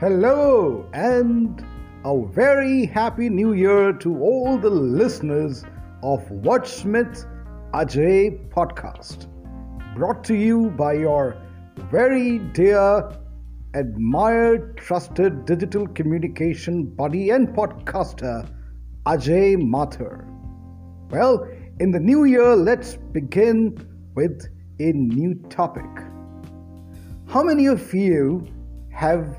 Hello, and a very happy new year to all the listeners of Wordsmith Ajay podcast. Brought to you by your very dear, admired, trusted digital communication buddy and podcaster, Ajay Mathur. Well, in the new year, let's begin with a new topic. How many of you have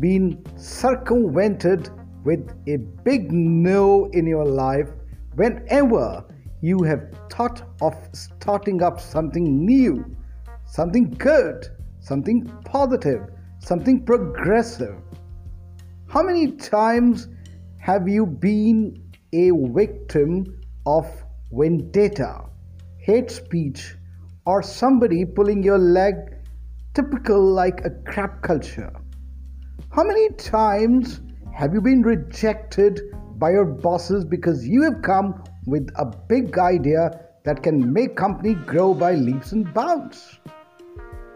been circumvented with a big no in your life whenever you have thought of starting up something new, something good, something positive, something progressive? How many times have you been a victim of vendetta, hate speech, or somebody pulling your leg, typical like a crap culture? How many times have you been rejected by your bosses because you have come with a big idea that can make company grow by leaps and bounds?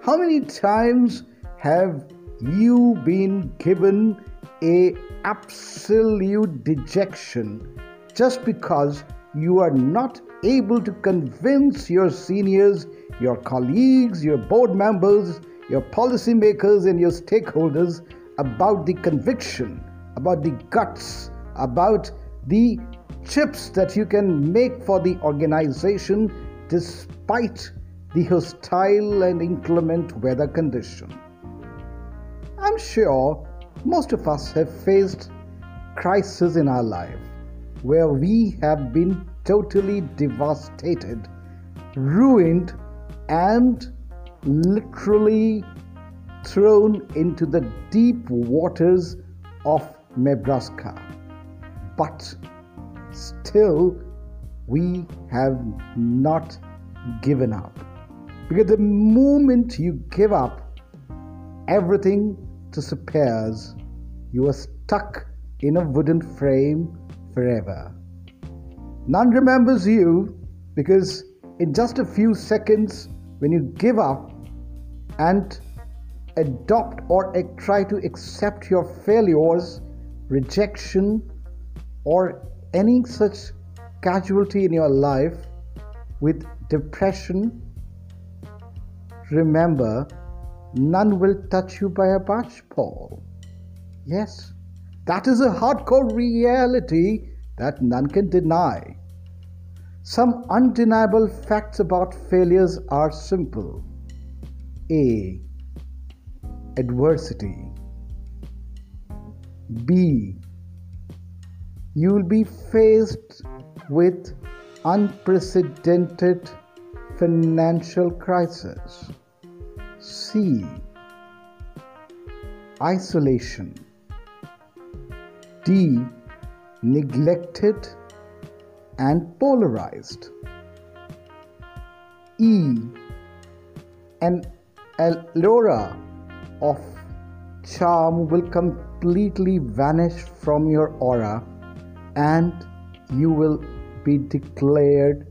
How many times have you been given a absolute dejection just because you are not able to convince your seniors, your colleagues, your board members, your policymakers, and your stakeholders about the conviction, about the guts, about the chips that you can make for the organization despite the hostile and inclement weather condition. I'm sure most of us have faced crises in our life where we have been totally devastated, ruined, and literally thrown into the deep waters of Nebraska. But still, we have not given up. Because the moment you give up, everything disappears. You are stuck in a wooden frame forever. None remembers you because in just a few seconds, when you give up and adopt or try to accept your failures, rejection, or any such casualty in your life with depression, remember none will touch you by a barge pole. Yes, that is a hardcore reality that none can deny. Some undeniable facts about failures are simple. A adversity. B. You will be faced with unprecedented financial crisis. C. Isolation. D. Neglected and polarized. E. An allura of charm will completely vanish from your aura and you will be declared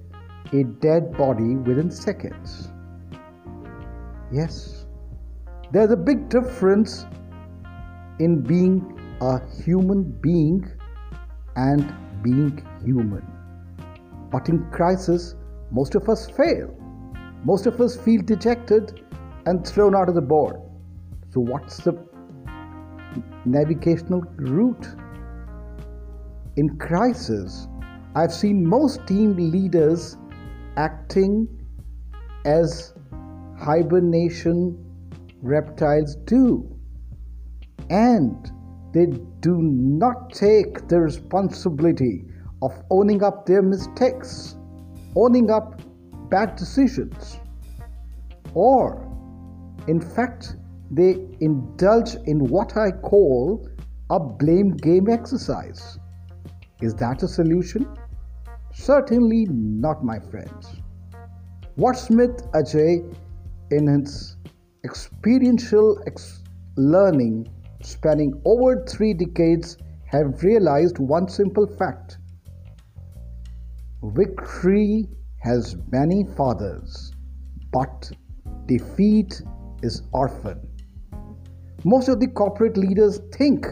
a dead body within seconds. Yes, there's a big difference in being a human being and being human. But in crisis, most of us fail. Most of us feel dejected and thrown out of the board. So, what's the navigational route? In crisis, I've seen most team leaders acting as hibernation reptiles do. And they do not take the responsibility of owning up their mistakes, owning up bad decisions, or, in fact, they indulge in what I call a blame game exercise. Is that a solution? Certainly not, my friends. Wordsmith Ajay, in his experiential ex- learning spanning over three decades, have realized one simple fact victory has many fathers, but defeat is orphan. Most of the corporate leaders think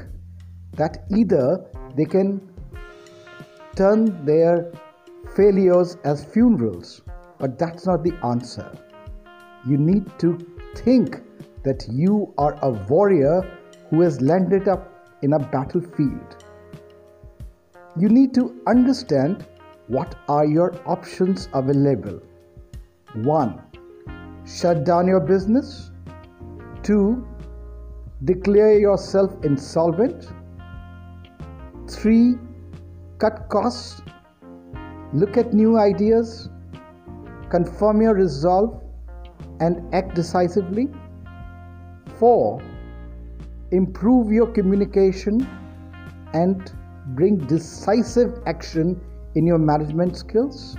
that either they can turn their failures as funerals, but that's not the answer. You need to think that you are a warrior who has landed up in a battlefield. You need to understand what are your options available. 1. Shut down your business. 2. Declare yourself insolvent. 3. Cut costs. Look at new ideas. Confirm your resolve and act decisively. 4. Improve your communication and bring decisive action in your management skills.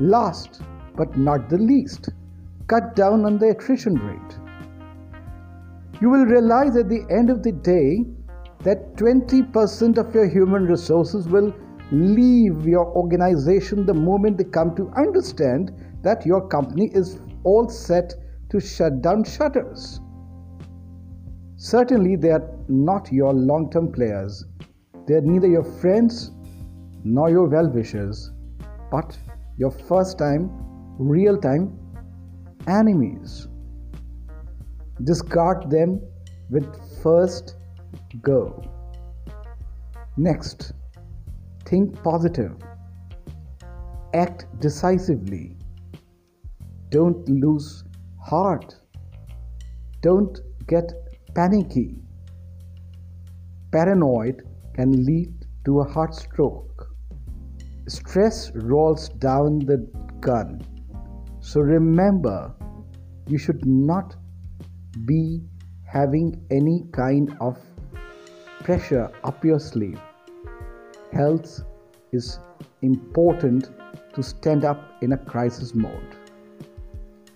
Last but not the least, cut down on the attrition rate. You will realize at the end of the day that 20% of your human resources will leave your organization the moment they come to understand that your company is all set to shut down shutters. Certainly, they are not your long term players. They are neither your friends nor your well wishers, but your first time, real time enemies. Discard them with first go. Next, think positive, act decisively, don't lose heart, don't get panicky. Paranoid can lead to a heart stroke. Stress rolls down the gun. So remember, you should not be having any kind of pressure up your sleeve. Health is important to stand up in a crisis mode.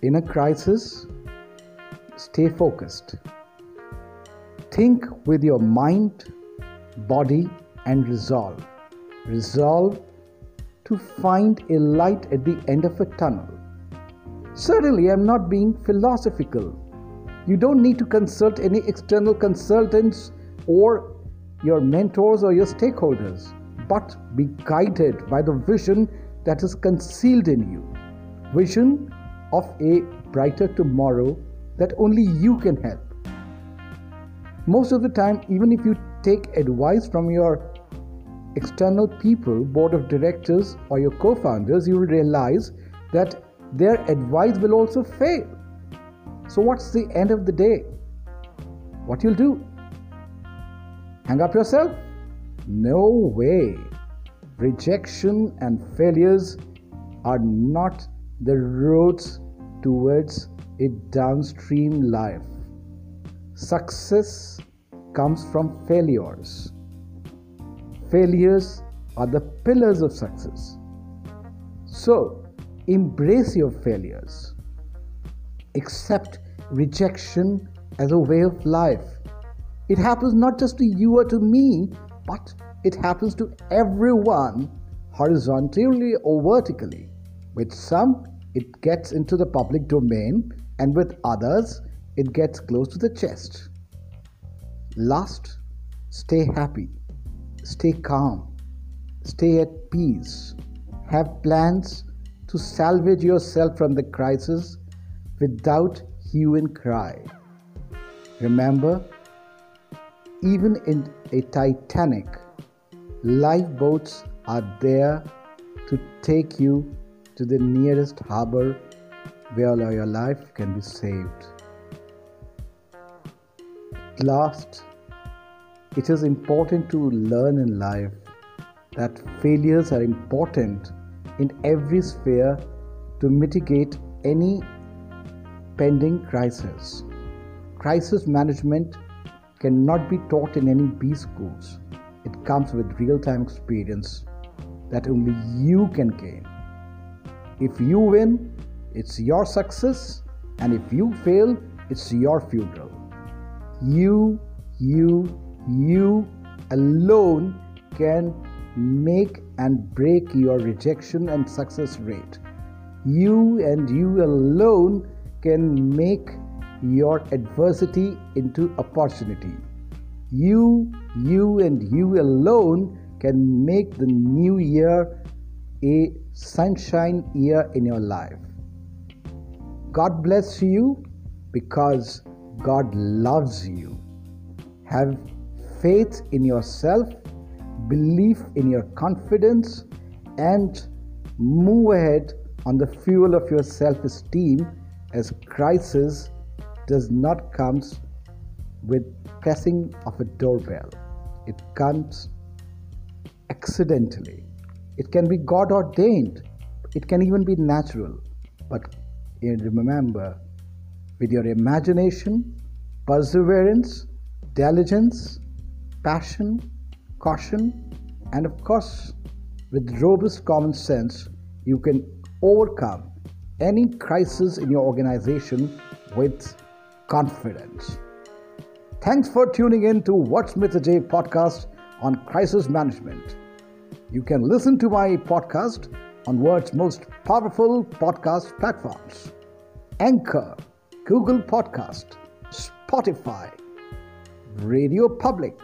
In a crisis, stay focused. Think with your mind, body, and resolve. Resolve to find a light at the end of a tunnel. Certainly, I'm not being philosophical. You don't need to consult any external consultants or your mentors or your stakeholders, but be guided by the vision that is concealed in you. Vision of a brighter tomorrow that only you can help. Most of the time, even if you take advice from your external people, board of directors, or your co founders, you will realize that their advice will also fail. So, what's the end of the day? What you'll do? Hang up yourself? No way. Rejection and failures are not the roads towards a downstream life. Success comes from failures. Failures are the pillars of success. So, embrace your failures. Accept rejection as a way of life. It happens not just to you or to me, but it happens to everyone horizontally or vertically. With some, it gets into the public domain, and with others, it gets close to the chest. Last, stay happy, stay calm, stay at peace, have plans to salvage yourself from the crisis without hue and cry. Remember, even in a Titanic, lifeboats are there to take you to the nearest harbor where your life can be saved. Last, it is important to learn in life that failures are important in every sphere to mitigate any pending crisis. Crisis management cannot be taught in any B schools. It comes with real time experience that only you can gain. If you win, it's your success, and if you fail, it's your funeral. You, you, you alone can make and break your rejection and success rate. You and you alone can make your adversity into opportunity. You, you, and you alone can make the new year a sunshine year in your life. God bless you because God loves you. Have faith in yourself, belief in your confidence, and move ahead on the fuel of your self esteem as crisis does not come with pressing of a doorbell. It comes accidentally. It can be God ordained. It can even be natural. But eh, remember, with your imagination, perseverance, diligence, passion, caution, and of course, with robust common sense, you can overcome any crisis in your organization with confidence. Thanks for tuning in to Wordsmith Ajay podcast on crisis management. You can listen to my podcast on world's most powerful podcast platforms Anchor, Google Podcast, Spotify, Radio Public,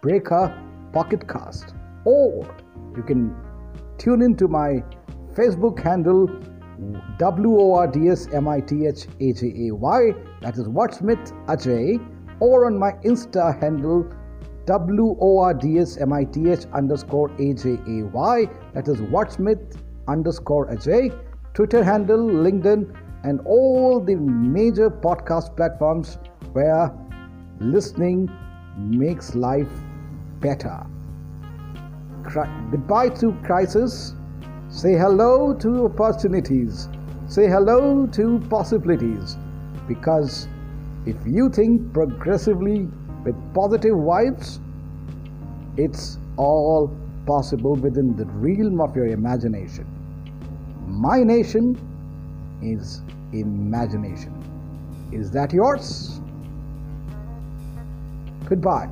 Breaker, Pocket Cast, or you can tune into my Facebook handle W O R D S M I T H A J A Y, that is Wordsmith Ajay, or on my Insta handle W O R D S M I T H underscore A J A Y, that is Wordsmith underscore Ajay, Twitter handle, LinkedIn, and all the major podcast platforms where listening makes life better. Goodbye to crisis. Say hello to opportunities. Say hello to possibilities. Because if you think progressively with positive vibes, it's all possible within the realm of your imagination. My nation is imagination. Is that yours? Goodbye.